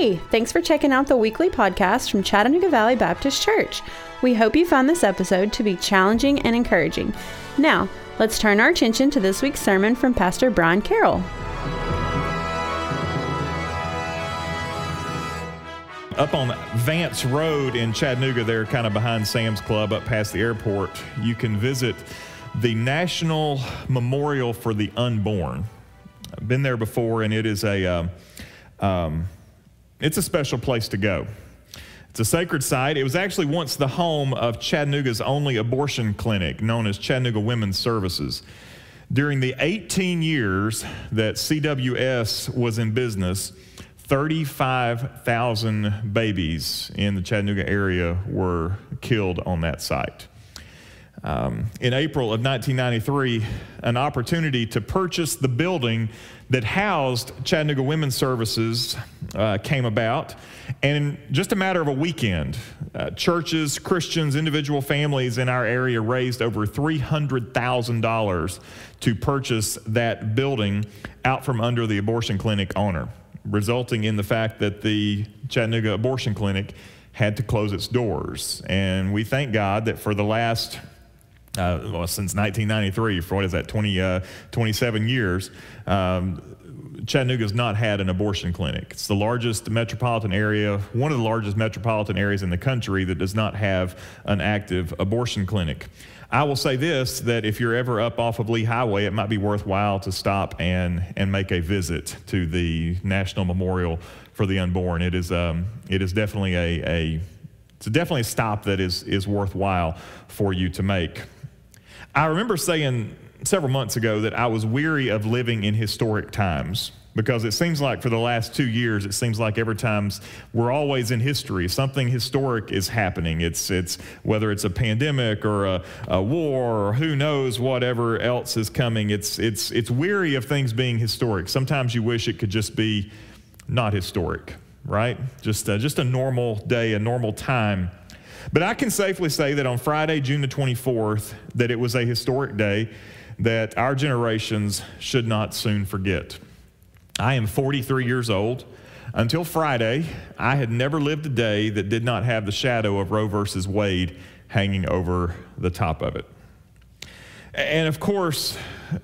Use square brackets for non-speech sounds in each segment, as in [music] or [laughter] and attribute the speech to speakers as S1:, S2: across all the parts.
S1: Hey, thanks for checking out the weekly podcast from Chattanooga Valley Baptist Church. We hope you found this episode to be challenging and encouraging. Now, let's turn our attention to this week's sermon from Pastor Brian Carroll.
S2: Up on Vance Road in Chattanooga, there, kind of behind Sam's Club, up past the airport, you can visit the National Memorial for the Unborn. I've been there before, and it is a um, um, it's a special place to go. It's a sacred site. It was actually once the home of Chattanooga's only abortion clinic, known as Chattanooga Women's Services. During the 18 years that CWS was in business, 35,000 babies in the Chattanooga area were killed on that site. Um, in April of 1993, an opportunity to purchase the building that housed Chattanooga Women's Services uh, came about. And in just a matter of a weekend, uh, churches, Christians, individual families in our area raised over $300,000 to purchase that building out from under the abortion clinic owner, resulting in the fact that the Chattanooga Abortion Clinic had to close its doors. And we thank God that for the last uh, well, since 1993, for what is that, 20, uh, 27 years, um, Chattanooga's not had an abortion clinic. It's the largest metropolitan area, one of the largest metropolitan areas in the country that does not have an active abortion clinic. I will say this that if you're ever up off of Lee Highway, it might be worthwhile to stop and, and make a visit to the National Memorial for the Unborn. It is, um, it is definitely a, a it's definitely a stop that is, is worthwhile for you to make. I remember saying several months ago that I was weary of living in historic times because it seems like for the last two years, it seems like every time we're always in history, something historic is happening. It's, it's whether it's a pandemic or a, a war or who knows whatever else is coming. It's, it's, it's weary of things being historic. Sometimes you wish it could just be not historic, right? Just, uh, just a normal day, a normal time. But I can safely say that on Friday, June the 24th, that it was a historic day that our generations should not soon forget. I am 43 years old. Until Friday, I had never lived a day that did not have the shadow of Roe versus Wade hanging over the top of it. And of course,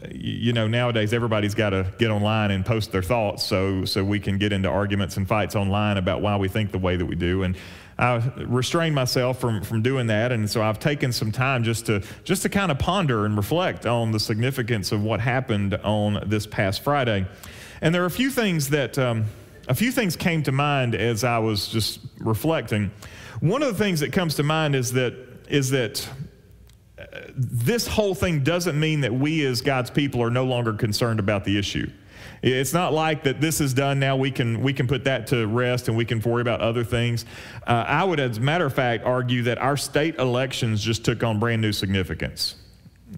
S2: you know, nowadays everybody's got to get online and post their thoughts so, so we can get into arguments and fights online about why we think the way that we do. And I restrained myself from, from doing that. And so I've taken some time just to, just to kind of ponder and reflect on the significance of what happened on this past Friday. And there are a few things that, um, a few things came to mind as I was just reflecting. One of the things that comes to mind is that, is that uh, this whole thing doesn't mean that we as God's people are no longer concerned about the issue. It's not like that this is done now, we can, we can put that to rest and we can worry about other things. Uh, I would, as a matter of fact, argue that our state elections just took on brand new significance.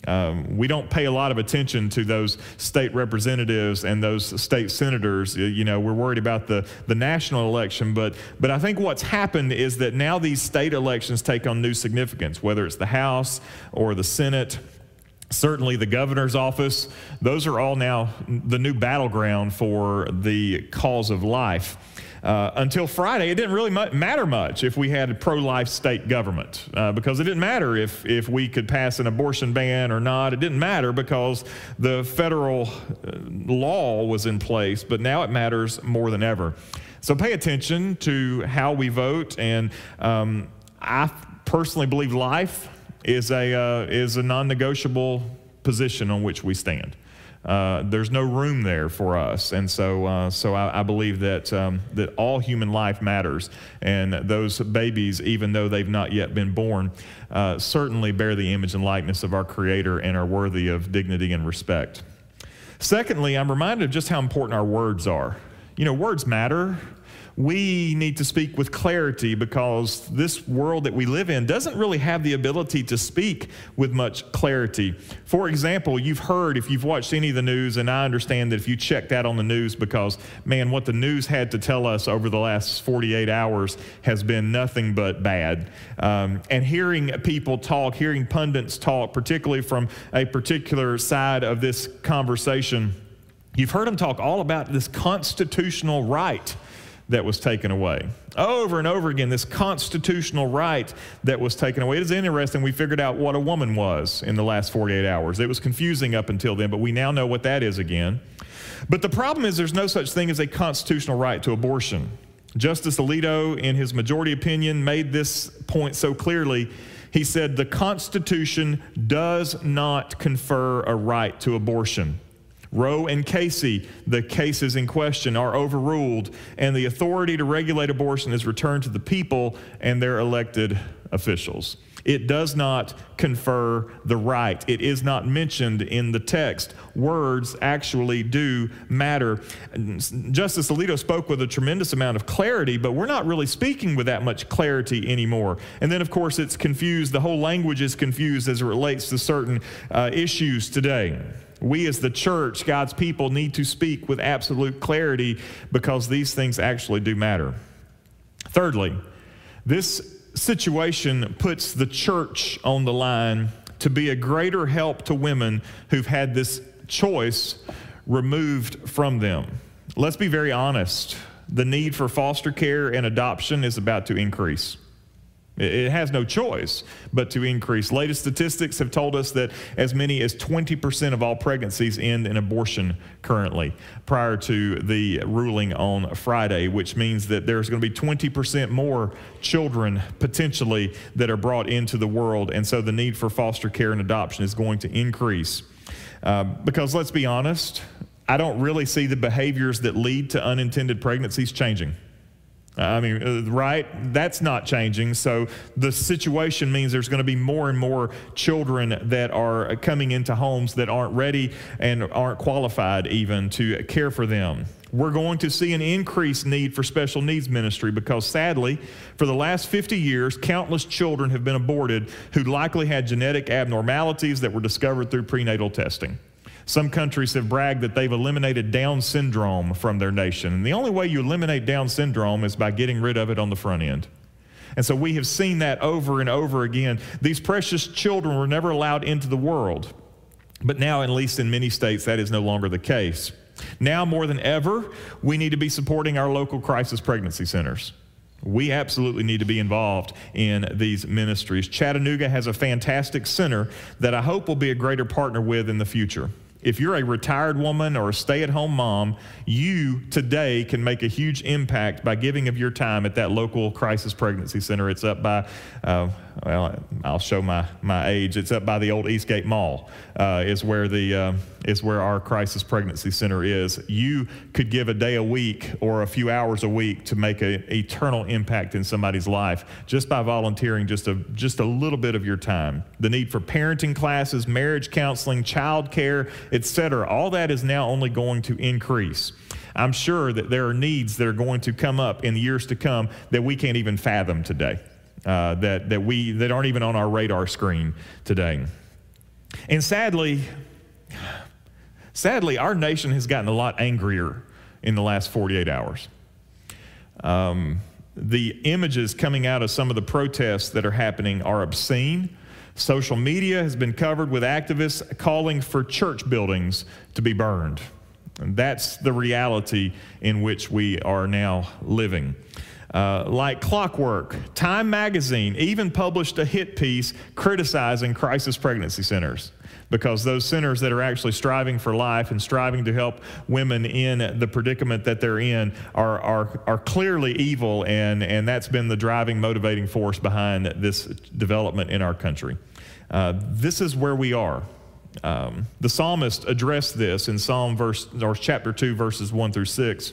S2: Um, we don't pay a lot of attention to those state representatives and those state senators. You know, we're worried about the, the national election, but, but I think what's happened is that now these state elections take on new significance, whether it's the House or the Senate certainly the governor's office. Those are all now the new battleground for the cause of life. Uh, until Friday, it didn't really matter much if we had a pro life state government uh, because it didn't matter if, if we could pass an abortion ban or not. It didn't matter because the federal uh, law was in place, but now it matters more than ever. So pay attention to how we vote. And um, I personally believe life is a, uh, is a non negotiable position on which we stand. Uh, there's no room there for us. And so, uh, so I, I, believe that, um, that all human life matters. And those babies, even though they've not yet been born, uh, certainly bear the image and likeness of our Creator and are worthy of dignity and respect. Secondly, I'm reminded of just how important our words are. You know, words matter we need to speak with clarity because this world that we live in doesn't really have the ability to speak with much clarity. For example, you've heard, if you've watched any of the news, and I understand that if you check that on the news, because man, what the news had to tell us over the last 48 hours has been nothing but bad. Um, and hearing people talk, hearing pundits talk, particularly from a particular side of this conversation, you've heard them talk all about this constitutional right that was taken away. Over and over again, this constitutional right that was taken away. It is interesting, we figured out what a woman was in the last 48 hours. It was confusing up until then, but we now know what that is again. But the problem is, there's no such thing as a constitutional right to abortion. Justice Alito, in his majority opinion, made this point so clearly. He said, The Constitution does not confer a right to abortion. Roe and Casey, the cases in question, are overruled, and the authority to regulate abortion is returned to the people and their elected officials. It does not confer the right. It is not mentioned in the text. Words actually do matter. Justice Alito spoke with a tremendous amount of clarity, but we're not really speaking with that much clarity anymore. And then, of course, it's confused. The whole language is confused as it relates to certain uh, issues today. We, as the church, God's people, need to speak with absolute clarity because these things actually do matter. Thirdly, this situation puts the church on the line to be a greater help to women who've had this choice removed from them. Let's be very honest the need for foster care and adoption is about to increase. It has no choice but to increase. Latest statistics have told us that as many as 20% of all pregnancies end in abortion currently, prior to the ruling on Friday, which means that there's going to be 20% more children potentially that are brought into the world. And so the need for foster care and adoption is going to increase. Uh, because let's be honest, I don't really see the behaviors that lead to unintended pregnancies changing. I mean, uh, right? That's not changing. So the situation means there's going to be more and more children that are coming into homes that aren't ready and aren't qualified even to care for them. We're going to see an increased need for special needs ministry because sadly, for the last 50 years, countless children have been aborted who likely had genetic abnormalities that were discovered through prenatal testing. Some countries have bragged that they've eliminated Down syndrome from their nation. And the only way you eliminate Down syndrome is by getting rid of it on the front end. And so we have seen that over and over again. These precious children were never allowed into the world. But now, at least in many states, that is no longer the case. Now, more than ever, we need to be supporting our local crisis pregnancy centers. We absolutely need to be involved in these ministries. Chattanooga has a fantastic center that I hope will be a greater partner with in the future. If you're a retired woman or a stay at home mom, you today can make a huge impact by giving of your time at that local crisis pregnancy center. It's up by, uh, well, I'll show my, my age. It's up by the old Eastgate Mall, uh, is, where the, uh, is where our crisis pregnancy center is. You could give a day a week or a few hours a week to make an eternal impact in somebody's life just by volunteering just a, just a little bit of your time. The need for parenting classes, marriage counseling, child care, etc. All that is now only going to increase. I'm sure that there are needs that are going to come up in the years to come that we can't even fathom today, uh, that, that, we, that aren't even on our radar screen today. And sadly, sadly, our nation has gotten a lot angrier in the last 48 hours. Um, the images coming out of some of the protests that are happening are obscene. Social media has been covered with activists calling for church buildings to be burned. And that's the reality in which we are now living. Uh, like clockwork, Time magazine even published a hit piece criticizing crisis pregnancy centers because those centers that are actually striving for life and striving to help women in the predicament that they're in are, are, are clearly evil, and, and that's been the driving, motivating force behind this development in our country. Uh, this is where we are. Um, the psalmist addressed this in Psalm verse or chapter 2 verses 1 through 6.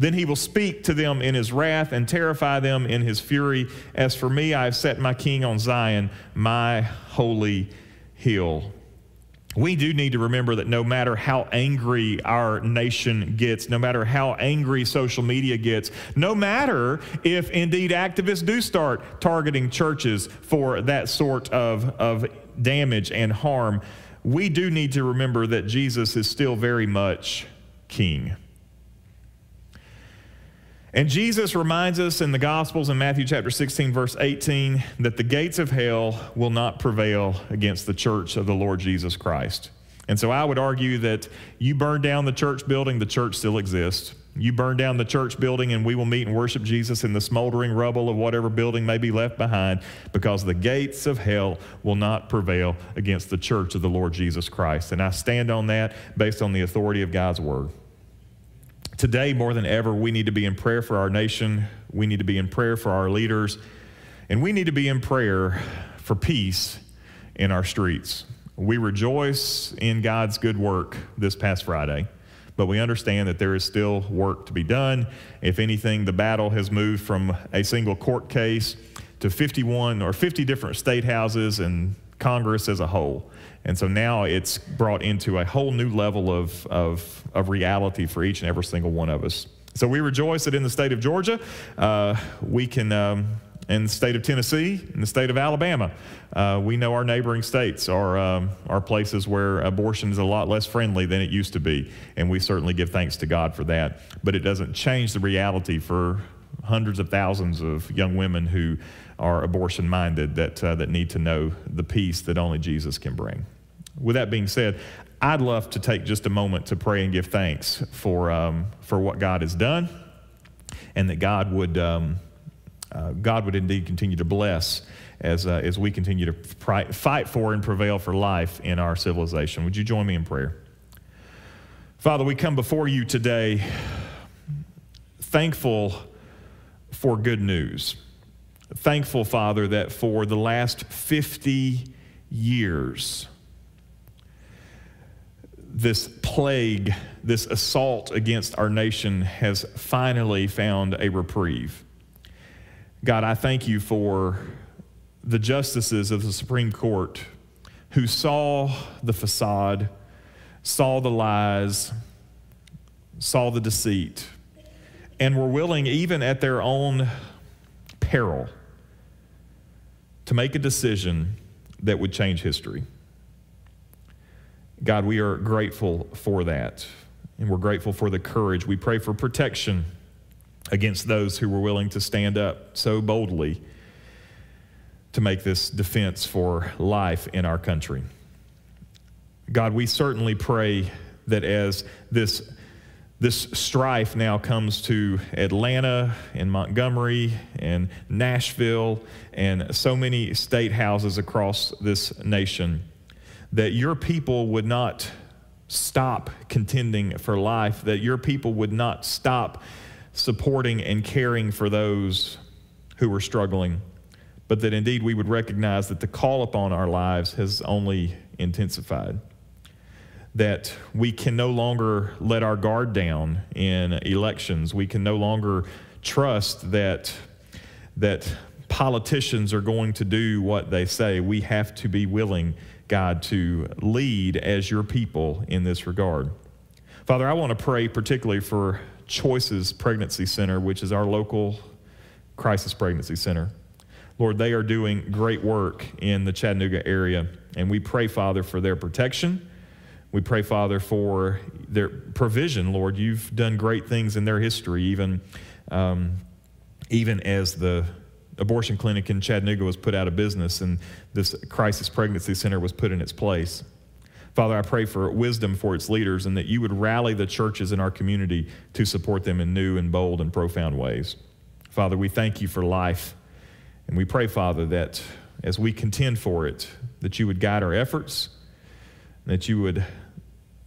S2: Then he will speak to them in his wrath and terrify them in his fury. As for me, I have set my king on Zion, my holy hill. We do need to remember that no matter how angry our nation gets, no matter how angry social media gets, no matter if indeed activists do start targeting churches for that sort of, of damage and harm, we do need to remember that Jesus is still very much king. And Jesus reminds us in the Gospels in Matthew chapter 16, verse 18, that the gates of hell will not prevail against the church of the Lord Jesus Christ. And so I would argue that you burn down the church building, the church still exists. You burn down the church building, and we will meet and worship Jesus in the smoldering rubble of whatever building may be left behind, because the gates of hell will not prevail against the church of the Lord Jesus Christ. And I stand on that based on the authority of God's word. Today, more than ever, we need to be in prayer for our nation. We need to be in prayer for our leaders. And we need to be in prayer for peace in our streets. We rejoice in God's good work this past Friday, but we understand that there is still work to be done. If anything, the battle has moved from a single court case to 51 or 50 different state houses and Congress as a whole. And so now it's brought into a whole new level of, of, of reality for each and every single one of us. So we rejoice that in the state of Georgia, uh, we can, um, in the state of Tennessee, in the state of Alabama, uh, we know our neighboring states are, um, are places where abortion is a lot less friendly than it used to be. And we certainly give thanks to God for that. But it doesn't change the reality for hundreds of thousands of young women who are abortion minded that, uh, that need to know the peace that only Jesus can bring. With that being said, I'd love to take just a moment to pray and give thanks for, um, for what God has done and that God would, um, uh, God would indeed continue to bless as, uh, as we continue to fight for and prevail for life in our civilization. Would you join me in prayer? Father, we come before you today thankful for good news. Thankful, Father, that for the last 50 years, this plague, this assault against our nation has finally found a reprieve. God, I thank you for the justices of the Supreme Court who saw the facade, saw the lies, saw the deceit, and were willing, even at their own peril, to make a decision that would change history. God, we are grateful for that, and we're grateful for the courage. We pray for protection against those who were willing to stand up so boldly to make this defense for life in our country. God, we certainly pray that as this this strife now comes to Atlanta and Montgomery and Nashville and so many state houses across this nation, that your people would not stop contending for life, that your people would not stop supporting and caring for those who are struggling, but that indeed we would recognize that the call upon our lives has only intensified that we can no longer let our guard down in elections. We can no longer trust that, that politicians are going to do what they say. We have to be willing, God, to lead as your people in this regard. Father, I want to pray particularly for Choices Pregnancy Center, which is our local crisis pregnancy center. Lord, they are doing great work in the Chattanooga area, and we pray, Father, for their protection. We pray, Father, for their provision, Lord. You've done great things in their history, even, um, even as the abortion clinic in Chattanooga was put out of business and this crisis pregnancy center was put in its place. Father, I pray for wisdom for its leaders and that you would rally the churches in our community to support them in new and bold and profound ways. Father, we thank you for life. And we pray, Father, that as we contend for it, that you would guide our efforts, that you would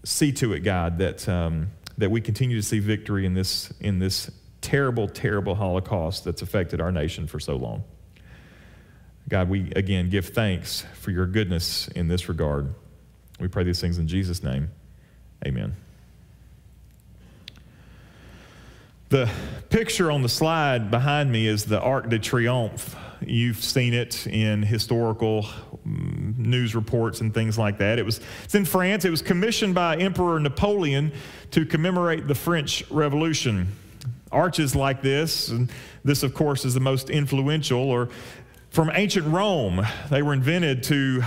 S2: see to it, God, that, um, that we continue to see victory in this, in this terrible, terrible Holocaust that's affected our nation for so long. God, we again give thanks for your goodness in this regard. We pray these things in Jesus' name. Amen. The picture on the slide behind me is the Arc de Triomphe. You've seen it in historical mm, news reports and things like that. It was it's in France. It was commissioned by Emperor Napoleon to commemorate the French Revolution. Arches like this, and this of course is the most influential, or from ancient Rome. They were invented to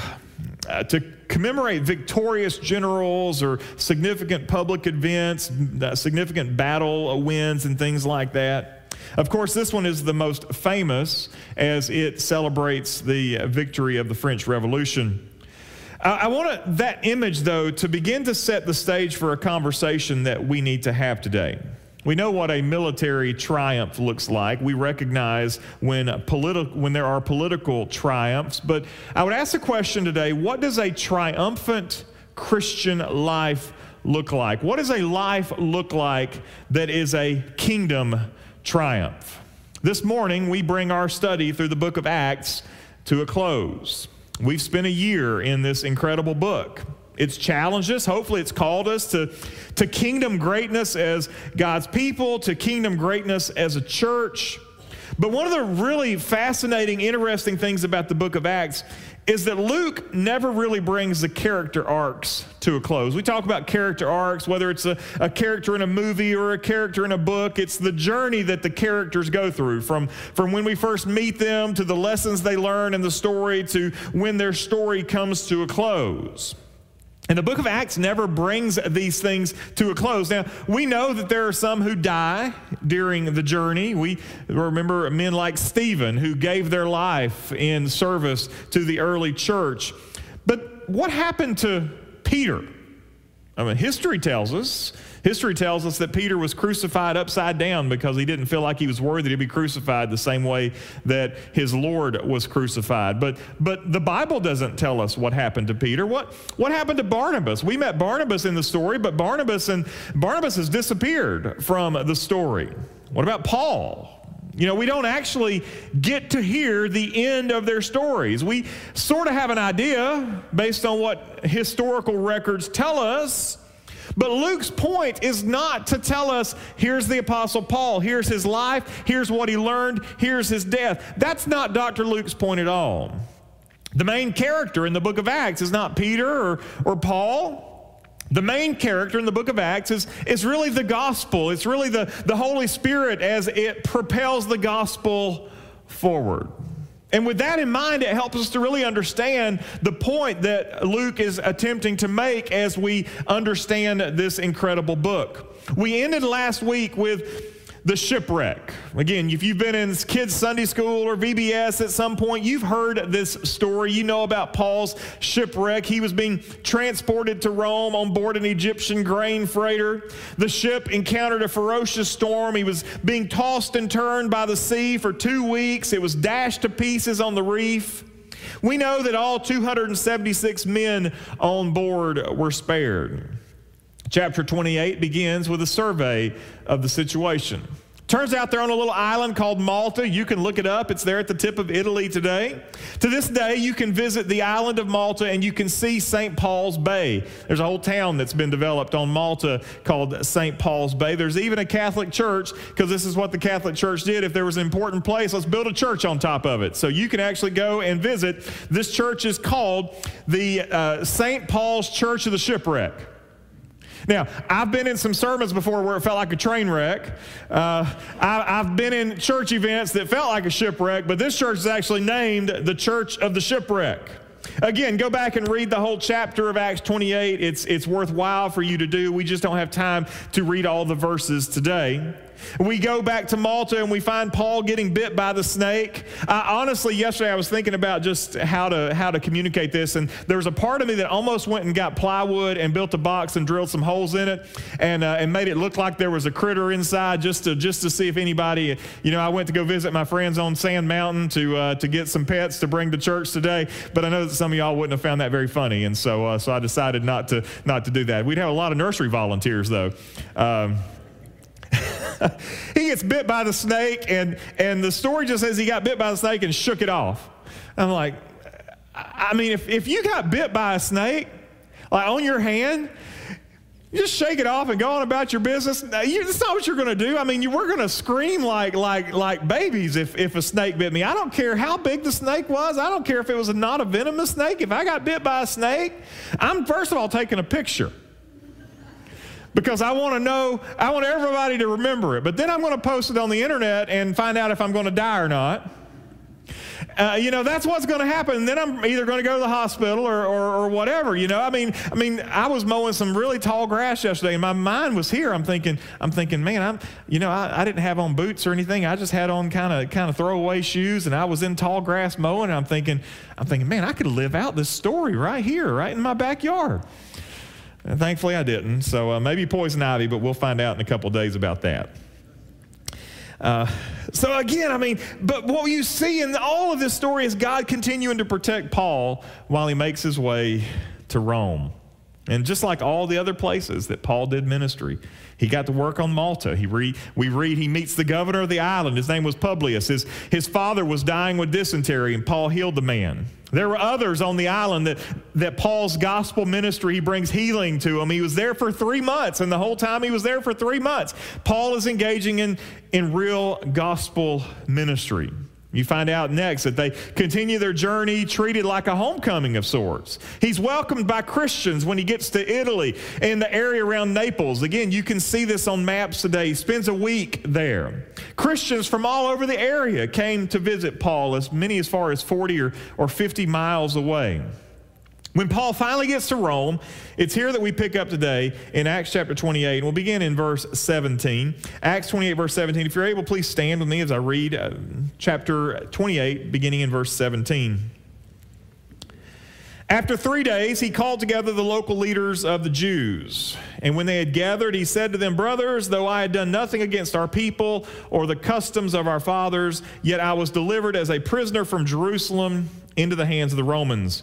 S2: uh, to commemorate victorious generals or significant public events, uh, significant battle wins, and things like that. Of course, this one is the most famous as it celebrates the victory of the French Revolution. I want that image, though, to begin to set the stage for a conversation that we need to have today. We know what a military triumph looks like. We recognize when, politi- when there are political triumphs. But I would ask the question today what does a triumphant Christian life look like? What does a life look like that is a kingdom triumph? This morning, we bring our study through the book of Acts to a close. We've spent a year in this incredible book. It's challenged us. Hopefully, it's called us to, to kingdom greatness as God's people, to kingdom greatness as a church. But one of the really fascinating, interesting things about the book of Acts is that Luke never really brings the character arcs to a close. We talk about character arcs, whether it's a, a, character in a movie or a character in a book, it's the journey that the characters go through from, from when we first meet them to the lessons they learn in the story to when their story comes to a close. And the book of Acts never brings these things to a close. Now, we know that there are some who die during the journey. We remember men like Stephen who gave their life in service to the early church. But what happened to Peter? I mean, history tells us History tells us that Peter was crucified upside down because he didn't feel like he was worthy to be crucified the same way that his Lord was crucified. But, but the Bible doesn't tell us what happened to Peter. What, what happened to Barnabas? We met Barnabas in the story, but Barnabas and Barnabas has disappeared from the story. What about Paul? You know, we don't actually get to hear the end of their stories. We sort of have an idea based on what historical records tell us, but Luke's point is not to tell us, here's the Apostle Paul, here's his life, here's what he learned, here's his death. That's not Dr. Luke's point at all. The main character in the book of Acts is not Peter or, or Paul. The main character in the book of Acts is, is really the gospel. It's really the, the Holy Spirit as it propels the gospel forward. And with that in mind, it helps us to really understand the point that Luke is attempting to make as we understand this incredible book. We ended last week with the shipwreck. Again, if you've been in kids' Sunday school or VBS at some point, you've heard this story. You know about Paul's shipwreck. He was being transported to Rome on board an Egyptian grain freighter. The ship encountered a ferocious storm. He was being tossed and turned by the sea for two weeks. It was dashed to pieces on the reef. We know that all 276 men on board were spared. Chapter 28 begins with a survey of the situation. Turns out they're on a little island called Malta. You can look it up. It's there at the tip of Italy today. To this day, you can visit the island of Malta and you can see St. Paul's Bay. There's a whole town that's been developed on Malta called St. Paul's Bay. There's even a Catholic church because this is what the Catholic Church did. If there was an important place, let's build a church on top of it. So you can actually go and visit. This church is called the uh, St. Paul's Church of the Shipwreck. Now, I've been in some sermons before where it felt like a train wreck. Uh, I, have been in church events that felt like a shipwreck, but this church is actually named the Church of the Shipwreck. Again, go back and read the whole chapter of Acts 28. It's, it's worthwhile for you to do. We just don't have time to read all the verses today. We go back to Malta and we find Paul getting bit by the snake. Uh, honestly, yesterday I was thinking about just how to how to communicate this, and there was a part of me that almost went and got plywood and built a box and drilled some holes in it, and uh, and made it look like there was a critter inside just to just to see if anybody. You know, I went to go visit my friends on Sand Mountain to uh, to get some pets to bring to church today, but I know that some of y'all wouldn't have found that very funny, and so uh, so I decided not to not to do that. We'd have a lot of nursery volunteers though. Um, [laughs] he gets bit by the snake, and, and the story just says he got bit by the snake and shook it off. I'm like, I mean, if, if you got bit by a snake, like on your hand, you just shake it off and go on about your business. You, that's not what you're going to do. I mean, you, we're going to scream like, like, like babies if, if a snake bit me. I don't care how big the snake was. I don't care if it was not a venomous snake. If I got bit by a snake, I'm first of all taking a picture because I want to know, I want everybody to remember it. But then I'm going to post it on the internet and find out if I'm going to die or not. Uh, you know, that's what's going to happen. Then I'm either going to go to the hospital or, or, or, whatever. You know, I mean, I mean, I was mowing some really tall grass yesterday, and my mind was here. I'm thinking, I'm thinking, man, I'm, you know, I, I didn't have on boots or anything. I just had on kind of kind of throwaway shoes, and I was in tall grass mowing. And I'm thinking, I'm thinking, man, I could live out this story right here, right in my backyard. And thankfully, I didn't. So uh, maybe poison ivy, but we'll find out in a couple days about that. Uh, so again, I mean, but what you see in all of this story is God continuing to protect Paul while he makes his way to Rome. And just like all the other places that Paul did ministry, he got to work on Malta. He we read he meets the governor of the island. His name was Publius. His, his father was dying with dysentery, and Paul healed the man. There were others on the island that, that Paul's gospel ministry, he brings healing to them. He was there for three months, and the whole time he was there for three months, Paul is engaging in, in real gospel ministry. You find out next that they continue their journey treated like a homecoming of sorts. He's welcomed by Christians when he gets to Italy and the area around Naples. Again, you can see this on maps today. He spends a week there. Christians from all over the area came to visit Paul, as many as far as 40 or, or 50 miles away. When Paul finally gets to Rome, it's here that we pick up today in Acts chapter 28. and We'll begin in verse 17. Acts 28, verse 17. If you're able, please stand with me as I read uh, chapter 28, beginning in verse 17. After three days, he called together the local leaders of the Jews. And when they had gathered, he said to them, Brothers, though I had done nothing against our people or the customs of our fathers, yet I was delivered as a prisoner from Jerusalem into the hands of the Romans.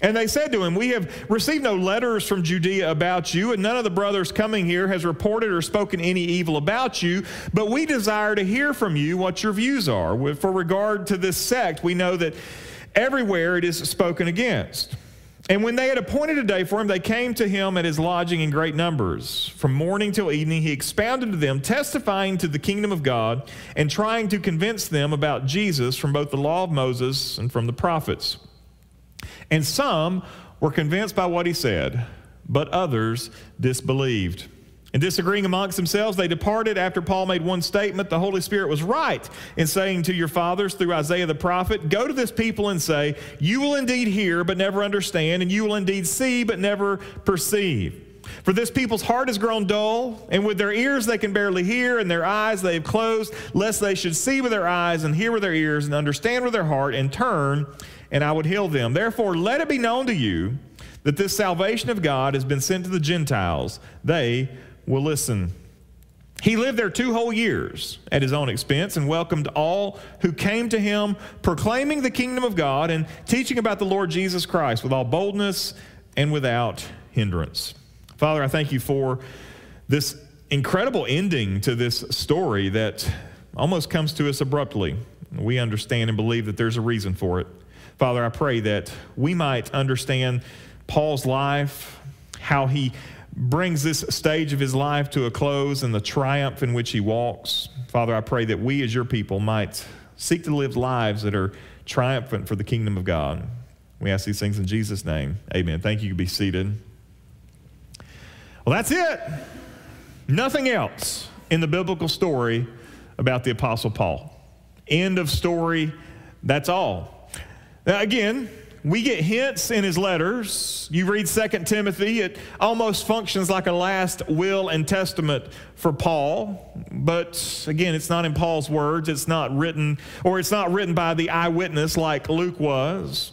S2: And they said to him, We have received no letters from Judea about you, and none of the brothers coming here has reported or spoken any evil about you, but we desire to hear from you what your views are. For regard to this sect, we know that everywhere it is spoken against. And when they had appointed a day for him, they came to him at his lodging in great numbers. From morning till evening, he expounded to them, testifying to the kingdom of God, and trying to convince them about Jesus from both the law of Moses and from the prophets. And some were convinced by what he said, but others disbelieved. And disagreeing amongst themselves, they departed after Paul made one statement. The Holy Spirit was right in saying to your fathers through Isaiah the prophet, Go to this people and say, You will indeed hear, but never understand, and you will indeed see, but never perceive. For this people's heart has grown dull, and with their ears they can barely hear, and their eyes they have closed, lest they should see with their eyes, and hear with their ears, and understand with their heart, and turn, and I would heal them. Therefore, let it be known to you that this salvation of God has been sent to the Gentiles. They will listen. He lived there two whole years at his own expense and welcomed all who came to him, proclaiming the kingdom of God and teaching about the Lord Jesus Christ with all boldness and without hindrance. Father, I thank you for this incredible ending to this story that almost comes to us abruptly. We understand and believe that there's a reason for it. Father, I pray that we might understand Paul's life, how he brings this stage of his life to a close and the triumph in which he walks. Father, I pray that we as your people might seek to live lives that are triumphant for the kingdom of God. We ask these things in Jesus' name. Amen. Thank you. You be seated. Well, that's it. Nothing else in the biblical story about the Apostle Paul. End of story. That's all. Now, again, we get hints in his letters. You read 2 Timothy, it almost functions like a last will and testament for Paul. But again, it's not in Paul's words. It's not written, or it's not written by the eyewitness like Luke was.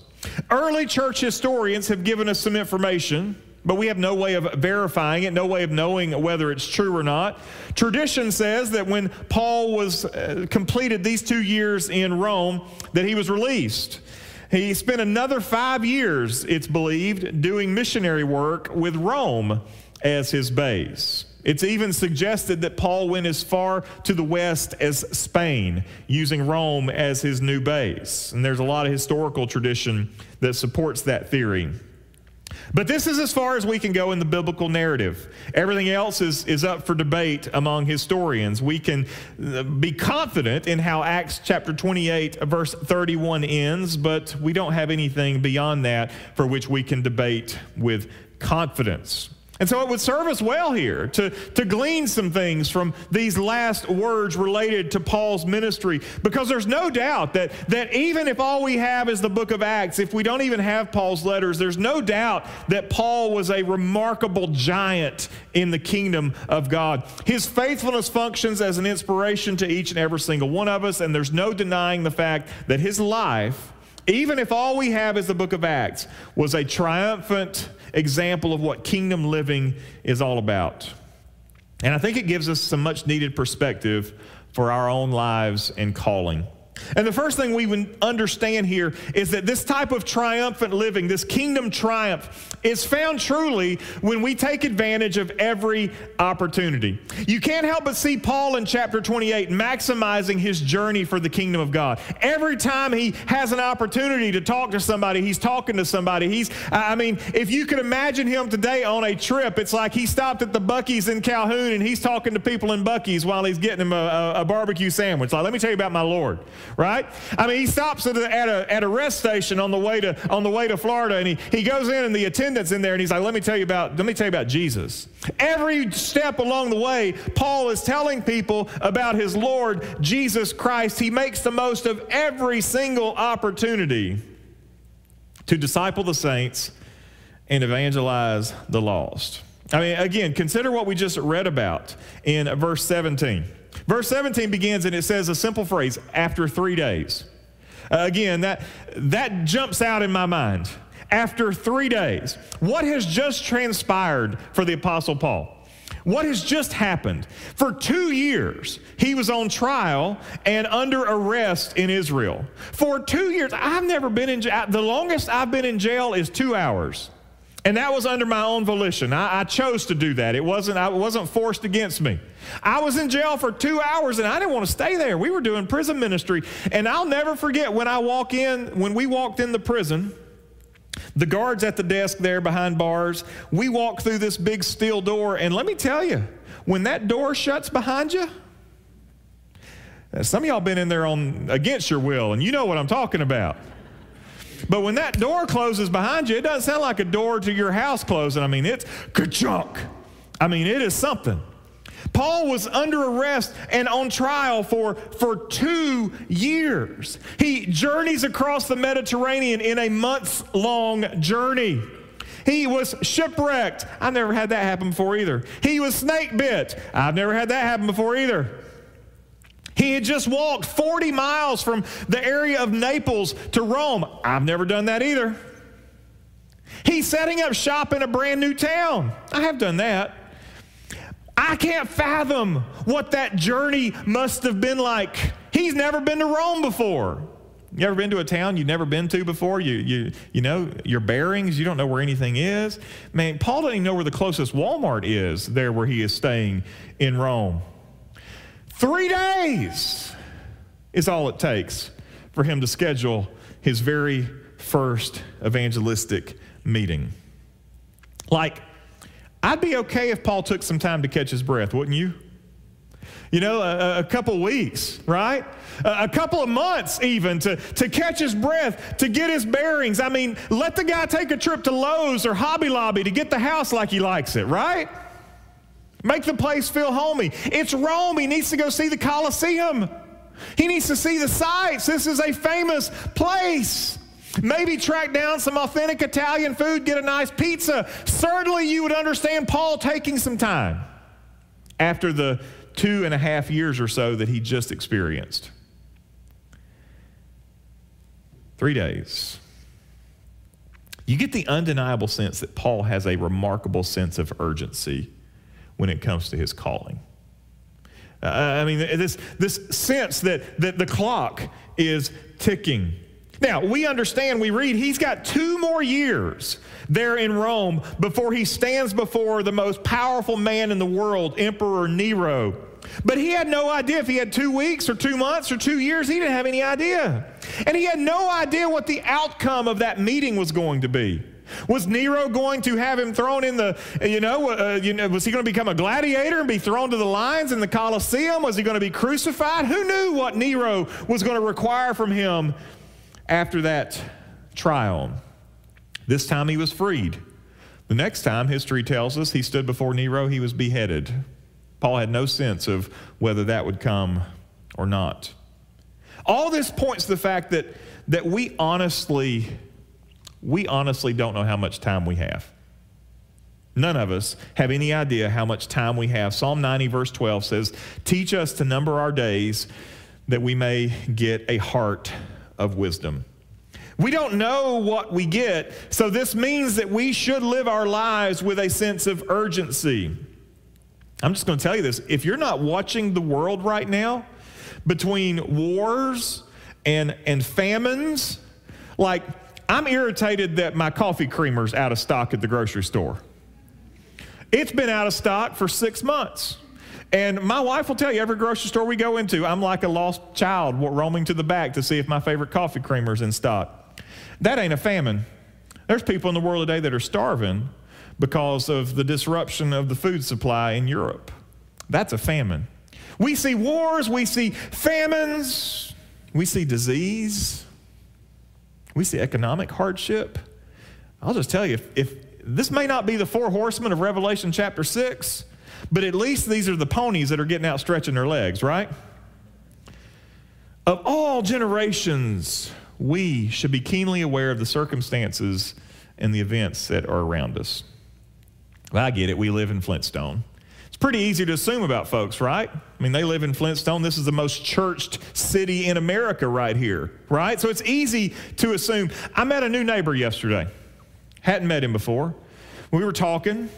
S2: Early church historians have given us some information, but we have no way of verifying it, no way of knowing whether it's true or not. Tradition says that when Paul was uh, completed these two years in Rome, that he was released. He spent another five years, it's believed, doing missionary work with Rome as his base. It's even suggested that Paul went as far to the west as Spain, using Rome as his new base. And there's a lot of historical tradition that supports that theory. But this is as far as we can go in the biblical narrative. Everything else is, is up for debate among historians. We can uh, be confident in how Acts chapter 28, verse 31 ends, but we don't have anything beyond that for which we can debate with confidence. And so it would serve us well here to, to glean some things from these last words related to Paul's ministry, because there's no doubt that, that even if all we have is the book of Acts, if we don't even have Paul's letters, there's no doubt that Paul was a remarkable giant in the kingdom of God. His faithfulness functions as an inspiration to each and every single one of us, and there's no denying the fact that his life, even if all we have is the book of Acts, was a triumphant example of what kingdom living is all about. And I think it gives us some much needed perspective for our own lives and calling. And the first thing we understand here is that this type of triumphant living, this kingdom triumph, is found truly when we take advantage of every opportunity. You can't help but see Paul in chapter 28 maximizing his journey for the kingdom of God. Every time he has an opportunity to talk to somebody, he's talking to somebody. He's, I mean, if you could imagine him today on a trip, it's like he stopped at the Buc-ee's in Calhoun and he's talking to people in Buc-ee's while he's getting them a, a, a barbecue sandwich. Like, let me tell you about my Lord right? I mean, he stops at a, at a, at a rest station on the way to on the way to Florida, and he, he goes in, and the attendant's in there, and he's like, "Let me tell you about let me tell you about Jesus." Every step along the way, Paul is telling people about his Lord Jesus Christ. He makes the most of every single opportunity to disciple the saints and evangelize the lost. I mean, again, consider what we just read about in verse 17. Verse 17 begins and it says a simple phrase after three days. Uh, again, that, that jumps out in my mind. After three days, what has just transpired for the Apostle Paul? What has just happened? For two years, he was on trial and under arrest in Israel. For two years, I've never been in jail. The longest I've been in jail is two hours. And that was under my own volition. I, I, chose to do that. It wasn't, I, wasn't forced against me. I was in jail for two hours and I didn't want to stay there. We were doing prison ministry. And I'll never forget when I walk in, when we walked in the prison, the guards at the desk there behind bars, we walk through this big steel door. And let me tell you, when that door shuts behind you, some of y'all been in there on against your will, and you know what I'm talking about. But when that door closes behind you, it doesn't sound like a door to your house closing. I mean, it's ka-chunk. I mean, it is something. Paul was under arrest and on trial for, for two years. He journeys across the Mediterranean in a months long journey. He was shipwrecked. I've never had that happen before either. He was snake bit. I've never had that happen before either. He had just walked 40 miles from the area of Naples to Rome. I've never done that either. He's setting up shop in a brand new town. I have done that. I can't fathom what that journey must have been like. He's never been to Rome before. You ever been to a town you've never been to before? You, you, you know your bearings, you don't know where anything is. Man, Paul doesn't even know where the closest Walmart is there where he is staying in Rome. Three days is all it takes for him to schedule his very first evangelistic meeting. Like, I'd be okay if Paul took some time to catch his breath, wouldn't you? You know, a, a couple weeks, right? A, a, couple of months even to, to catch his breath, to get his bearings. I mean, let the guy take a trip to Lowe's or Hobby Lobby to get the house like he likes it, right? Make the place feel homey. It's Rome. He needs to go see the Colosseum. He needs to see the sights. This is a famous place. Maybe track down some authentic Italian food, get a nice pizza. Certainly, you would understand Paul taking some time after the two and a half years or so that he just experienced. Three days. You get the undeniable sense that Paul has a remarkable sense of urgency when it comes to his calling. Uh, I mean, this, this sense that, that the clock is ticking. Now, we understand, we read, he's got two more years there in Rome before he stands before the most powerful man in the world, Emperor Nero. But he had no idea if he had two weeks or two months or two years. He didn't have any idea. And he had no idea what the outcome of that meeting was going to be. Was Nero going to have him thrown in the, you know, uh, you know, was he going to become a gladiator and be thrown to the lions in the Colosseum? Was he going to be crucified? Who knew what Nero was going to require from him after that trial? This time he was freed. The next time, history tells us, he stood before Nero, he was beheaded. Paul had no sense of whether that would come or not. All this points to the fact that, that we honestly, we honestly don't know how much time we have. None of us have any idea how much time we have. Psalm 90, verse 12 says, Teach us to number our days that we may get a heart of wisdom. We don't know what we get, so this means that we should live our lives with a sense of urgency. I'm just going to tell you this if you're not watching the world right now, between wars and, and famines, like I'm irritated that my coffee creamer's out of stock at the grocery store. It's been out of stock for six months. And my wife will tell you every grocery store we go into, I'm like a lost child roaming to the back to see if my favorite coffee creamer's in stock. That ain't a famine. There's people in the world today that are starving because of the disruption of the food supply in Europe. That's a famine. We see wars, we see famines, we see disease, we see economic hardship. I'll just tell you, if, if this may not be the four horsemen of Revelation chapter 6, but at least these are the ponies that are getting out stretching their legs, right? Of all generations, we should be keenly aware of the circumstances and the events that are around us. Well, I get it. We live in Flintstone. It's pretty easy to assume about folks, right? I mean, they live in Flintstone. This is the most churched city in America right here, right? So it's easy to assume. I met a new neighbor yesterday. Hadn't met him before. We were talking,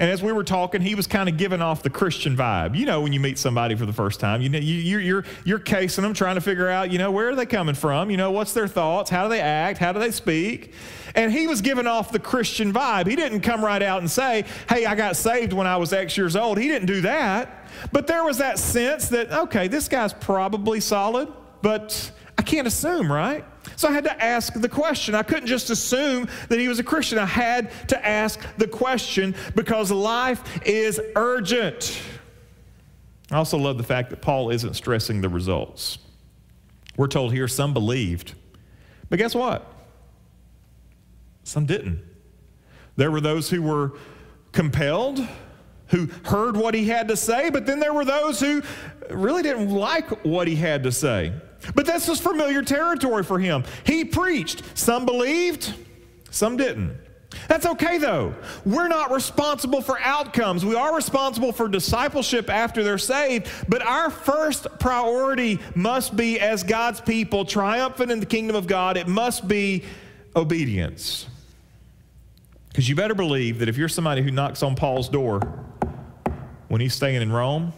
S2: and as we were talking, he was kind of giving off the Christian vibe. You know, when you meet somebody for the first time, you know, you, are you're, you're casing them, trying to figure out, you know, where are they coming from? You know, what's their thoughts? How do they act? How do they speak? And he was giving off the Christian vibe. He didn't come right out and say, hey, I got saved when I was X years old. He didn't do that. But there was that sense that, okay, this guy's probably solid, but I can't assume, right? So I had to ask the question. I couldn't just assume that he was a Christian. I had to ask the question because life is urgent. I also love the fact that Paul isn't stressing the results. We're told here some believed, but guess what? Some didn't. There were those who were compelled, who heard what he had to say, but then there were those who really didn't like what he had to say. But this was familiar territory for him. He preached. Some believed, some didn't. That's okay though. We're not responsible for outcomes. We are responsible for discipleship after they're saved, but our first priority must be as God's people triumphant in the kingdom of God, it must be obedience. Because you better believe that if you're somebody who knocks on Paul's door when he's staying in Rome,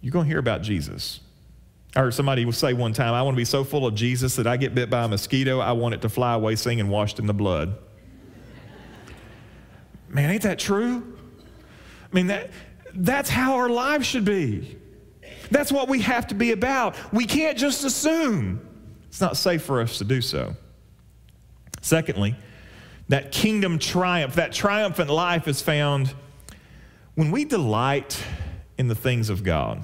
S2: you're going to hear about Jesus. Or somebody will say one time, I want to be so full of Jesus that I get bit by a mosquito, I want it to fly away singing washed in the blood. Man, ain't that true? I mean, that, that's how our lives should be. That's what we have to be about. We can't just assume. It's not safe for us to do so. Secondly, that kingdom triumph, that triumphant life is found when we delight in the things of God.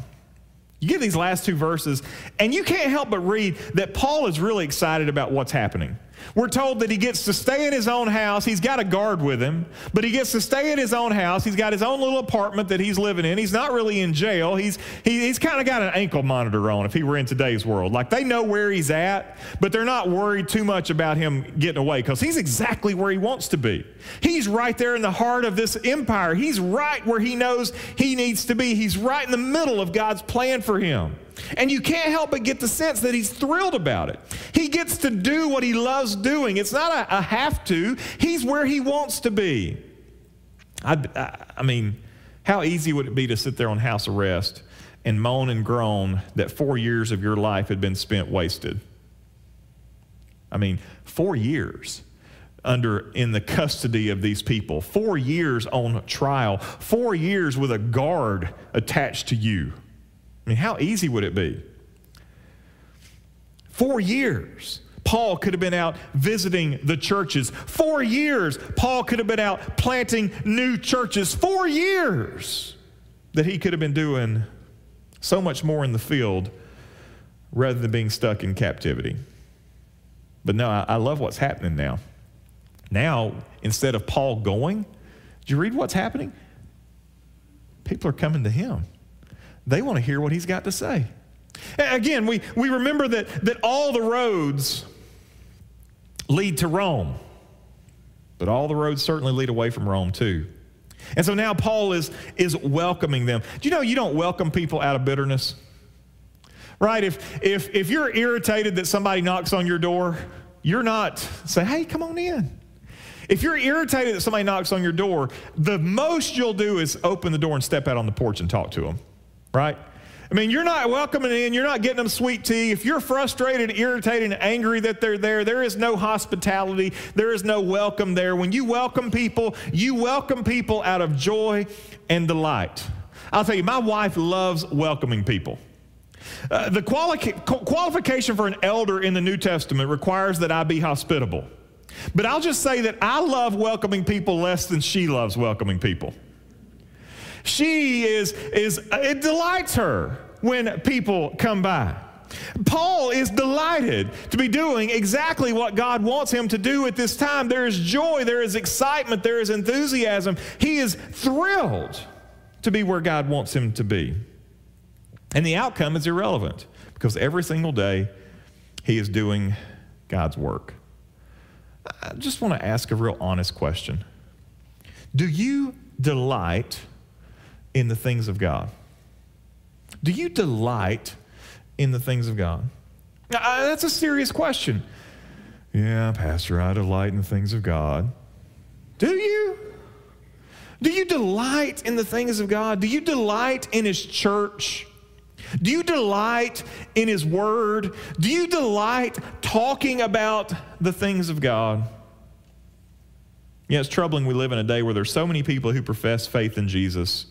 S2: You get these last two verses, and you can't help but read that Paul is really excited about what's happening. We're told that he gets to stay in his own house. He's got a guard with him, but he gets to stay in his own house. He's got his own little apartment that he's living in. He's not really in jail. He's, he, he's kind of got an ankle monitor on if he were in today's world. Like they know where he's at, but they're not worried too much about him getting away because he's exactly where he wants to be. He's right there in the heart of this empire. He's right where he knows he needs to be. He's right in the middle of God's plan for him. And you can't help but get the sense that he's thrilled about it. He gets to do what he loves doing. It's not a, a have to, he's where he wants to be. I, I, I mean, how easy would it be to sit there on house arrest and moan and groan that four years of your life had been spent wasted? I mean, four years under in the custody of these people, four years on trial, four years with a guard attached to you. I mean, how easy would it be? Four years. Paul could have been out visiting the churches. Four years, Paul could have been out planting new churches. Four years that he could have been doing so much more in the field rather than being stuck in captivity. But no, I, I love what's happening now. Now, instead of Paul going, do you read what's happening? People are coming to him. They want to hear what he's got to say. Again, we, we remember that, that all the roads lead to Rome, but all the roads certainly lead away from Rome too. And so now Paul is, is welcoming them. Do you know you don't welcome people out of bitterness? Right? If, if, if you're irritated that somebody knocks on your door, you're not say, hey, come on in. If you're irritated that somebody knocks on your door, the most you'll do is open the door and step out on the porch and talk to them, right? I mean, you're not welcoming in, you're not getting them sweet tea. If you're frustrated, irritated, and angry that they're there, there is no hospitality, there is no welcome there. When you welcome people, you welcome people out of joy and delight. I'll tell you, my wife loves welcoming people. Uh, the quali- qualification for an elder in the New Testament requires that I be hospitable. But I'll just say that I love welcoming people less than she loves welcoming people. She is, is it delights her when people come by. Paul is delighted to be doing exactly what God wants him to do at this time. There is joy, there is excitement, there is enthusiasm. He is thrilled to be where God wants him to be. And the outcome is irrelevant because every single day he is doing God's work. I just want to ask a real honest question Do you delight in the things of God? Do you delight in the things of God? Now, that's a serious question. Yeah, Pastor, I delight in the things of God. Do you? Do you delight in the things of God? Do you delight in His church? Do you delight in His Word? Do you delight talking about the things of God? Yeah, it's troubling we live in a day where there's so many people who profess faith in Jesus,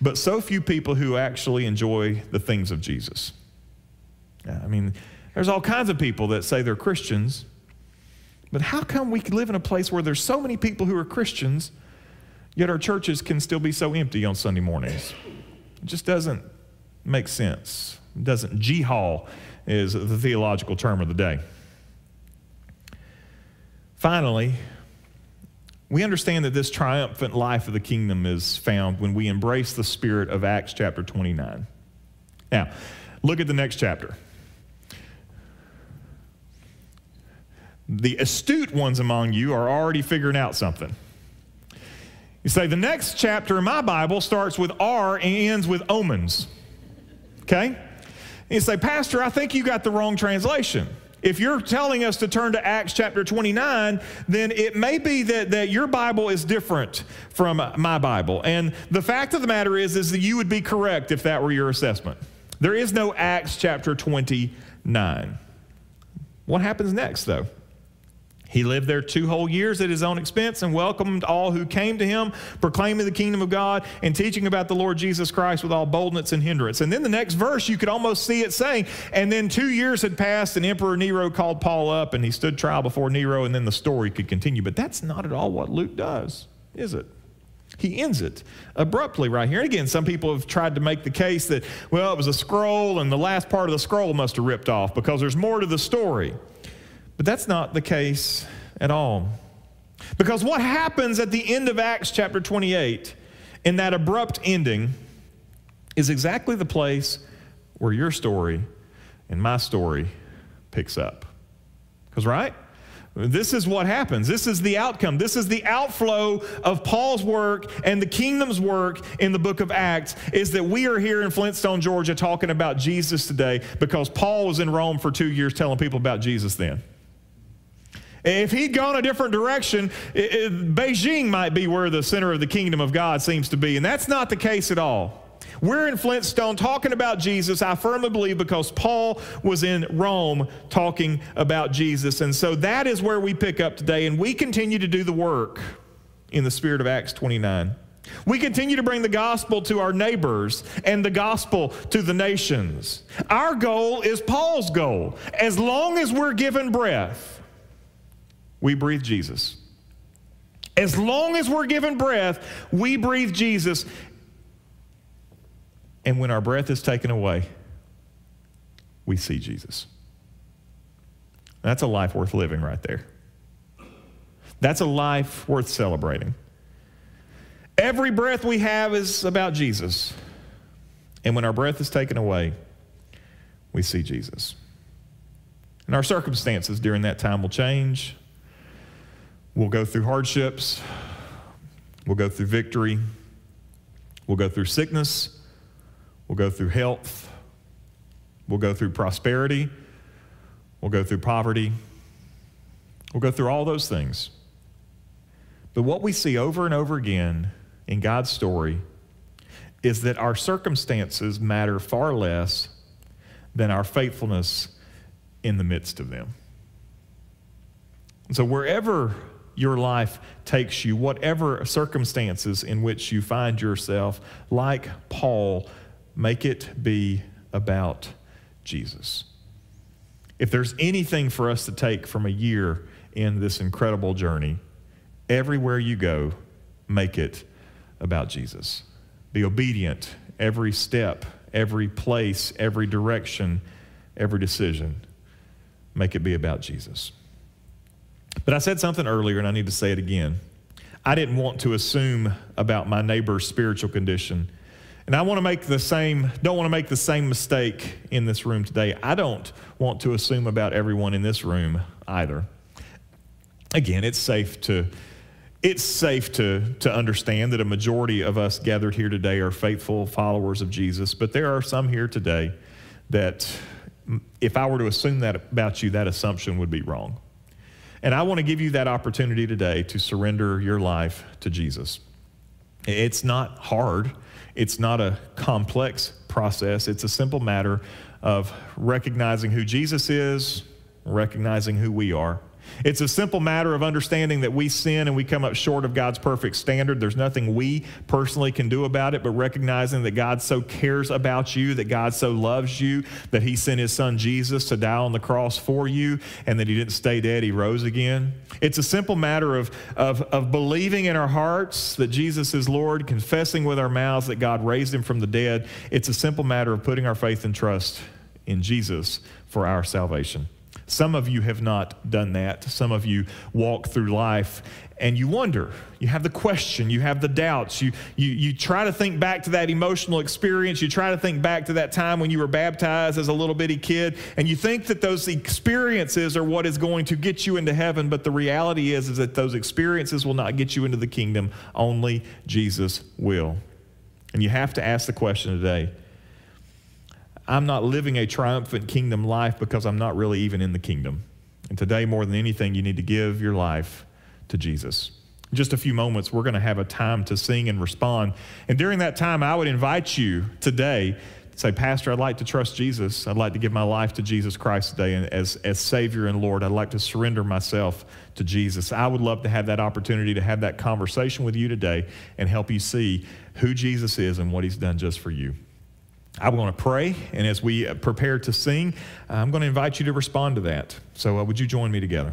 S2: but so few people who actually enjoy the things of Jesus. Yeah, I mean, there's all kinds of people that say they're Christians, but how come we live in a place where there's so many people who are Christians, yet our churches can still be so empty on Sunday mornings? It just doesn't make sense. Doesn't. G-haul is the theological term of the day. Finally, we understand that this triumphant life of the kingdom is found when we embrace the spirit of Acts chapter 29. Now, look at the next chapter. The astute ones among you are already figuring out something. You say, the next chapter in my Bible starts with R and ends with omens. Okay? And say, Pastor, I think you got the wrong translation. If you're telling us to turn to Acts chapter 29, then it may be that, that your Bible is different from my Bible. And the fact of the matter is, is that you would be correct if that were your assessment. There is no Acts chapter 29. What happens next, though? He lived there two whole years at his own expense and welcomed all who came to him, proclaiming the kingdom of God and teaching about the Lord Jesus Christ with all boldness and hindrance. And then the next verse, you could almost see it saying, And then two years had passed, and Emperor Nero called Paul up, and he stood trial before Nero, and then the story could continue. But that's not at all what Luke does, is it? He ends it abruptly right here. And again, some people have tried to make the case that, well, it was a scroll, and the last part of the scroll must have ripped off because there's more to the story. But that's not the case at all. Because what happens at the end of Acts chapter 28, in that abrupt ending, is exactly the place where your story and my story picks up. Because, right? This is what happens. This is the outcome. This is the outflow of Paul's work and the kingdom's work in the book of Acts is that we are here in Flintstone, Georgia talking about Jesus today because Paul was in Rome for two years telling people about Jesus then. If he'd gone a different direction, it, it, Beijing might be where the center of the kingdom of God seems to be. And that's not the case at all. We're in Flintstone talking about Jesus, I firmly believe, because Paul was in Rome talking about Jesus. And so that is where we pick up today, and we continue to do the work in the spirit of Acts 29. We continue to bring the gospel to our neighbors and the gospel to the nations. Our goal is Paul's goal. As long as we're given breath, we breathe Jesus. As long as we're given breath, we breathe Jesus. And when our breath is taken away, we see Jesus. That's a life worth living right there. That's a life worth celebrating. Every breath we have is about Jesus. And when our breath is taken away, we see Jesus. And our circumstances during that time will change. We'll go through hardships. We'll go through victory. We'll go through sickness. We'll go through health. We'll go through prosperity. We'll go through poverty. We'll go through all those things. But what we see over and over again in God's story is that our circumstances matter far less than our faithfulness in the midst of them. And so, wherever your life takes you, whatever circumstances in which you find yourself, like Paul, make it be about Jesus. If there's anything for us to take from a year in this incredible journey, everywhere you go, make it about Jesus. Be obedient every step, every place, every direction, every decision. Make it be about Jesus. But I said something earlier, and I need to say it again. I didn't want to assume about my neighbor's spiritual condition. And I want to make the same, don't want to make the same mistake in this room today. I don't want to assume about everyone in this room either. Again, it's safe to it's safe to, to understand that a majority of us gathered here today are faithful followers of Jesus, but there are some here today that if I were to assume that about you, that assumption would be wrong. And I want to give you that opportunity today to surrender your life to Jesus. It's not hard, it's not a complex process. It's a simple matter of recognizing who Jesus is, recognizing who we are it's a simple matter of understanding that we sin and we come up short of God's perfect standard. There's nothing we personally can do about it, but recognizing that God so cares about you, that God so loves you, that He sent His Son Jesus to die on the cross for you, and that He didn't stay dead, He rose again. It's a simple matter of, of, of believing in our hearts that Jesus is Lord, confessing with our mouths that God raised Him from the dead. It's a simple matter of putting our faith and trust in Jesus for our salvation. Some of you have not done that. Some of you walk through life and you wonder. You have the question, you have the doubts. You, you, you try to think back to that emotional experience. You try to think back to that time when you were baptized as a little bitty kid, and you think that those experiences are what is going to get you into heaven. But the reality is, is that those experiences will not get you into the kingdom. Only Jesus will. And you have to ask the question today I'm not living a triumphant kingdom life because I'm not really even in the kingdom. And today, more than anything, you need to give your life to Jesus. In just a few moments, we're going to have a time to sing and respond. And during that time, I would invite you today to say, Pastor, I'd like to trust Jesus. I'd like to give my life to Jesus Christ today and as, as Savior and Lord. I'd like to surrender myself to Jesus. I would love to have that opportunity to have that conversation with you today and help you see who Jesus is and what He's done just for you. I'm going to pray, and as we prepare to sing, I'm going to invite you to respond to that. So, uh, would you join me together?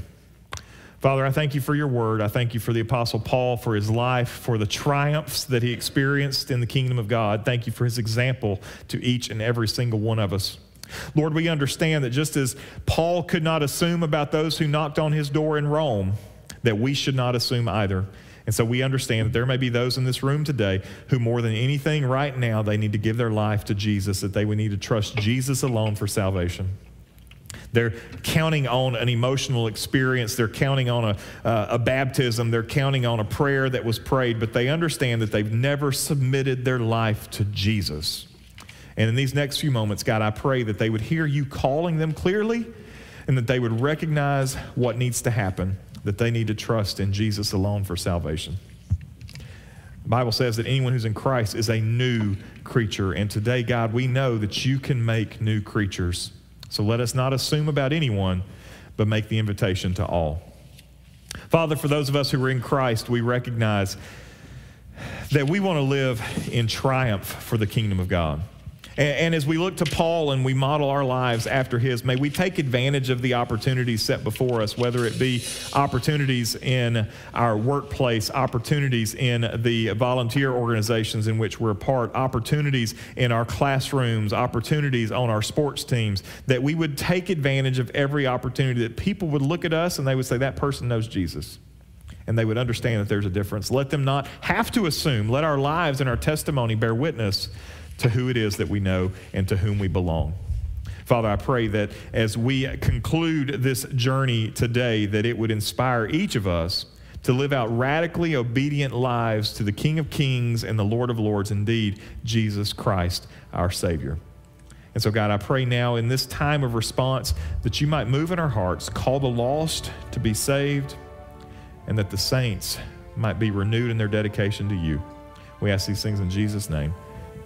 S2: Father, I thank you for your word. I thank you for the Apostle Paul, for his life, for the triumphs that he experienced in the kingdom of God. Thank you for his example to each and every single one of us. Lord, we understand that just as Paul could not assume about those who knocked on his door in Rome, that we should not assume either. And so we understand that there may be those in this room today who, more than anything right now, they need to give their life to Jesus, that they would need to trust Jesus alone for salvation. They're counting on an emotional experience. They're counting on a, uh, a baptism. They're counting on a prayer that was prayed, but they understand that they've never submitted their life to Jesus. And in these next few moments, God, I pray that they would hear you calling them clearly and that they would recognize what needs to happen that they need to trust in Jesus alone for salvation. The Bible says that anyone who's in Christ is a new creature. And today, God, we know that you can make new creatures. So let us not assume about anyone, but make the invitation to all. Father, for those of us who are in Christ, we recognize that we want to live in triumph for the kingdom of God. And, and, as we look to Paul and we model our lives after his, may we take advantage of the opportunities set before us, whether it be opportunities in our workplace, opportunities in the volunteer organizations in which we're a part, opportunities in our classrooms, opportunities on our sports teams, that we would take advantage of every opportunity, that people would look at us and they would say, that person knows Jesus and they would understand that there's a difference. Let them not have to assume. Let our lives and our testimony bear witness to who it is that we know and to whom we belong. Father, I pray that as we conclude this journey today, that it would inspire each of us to live out radically obedient lives to the King of Kings and the Lord of Lords, indeed, Jesus Christ, our Savior. And so, God, I pray now in this time of response that you might move in our hearts, call the lost to be saved, and that the saints might be renewed in their dedication to you. We ask these things in Jesus' name.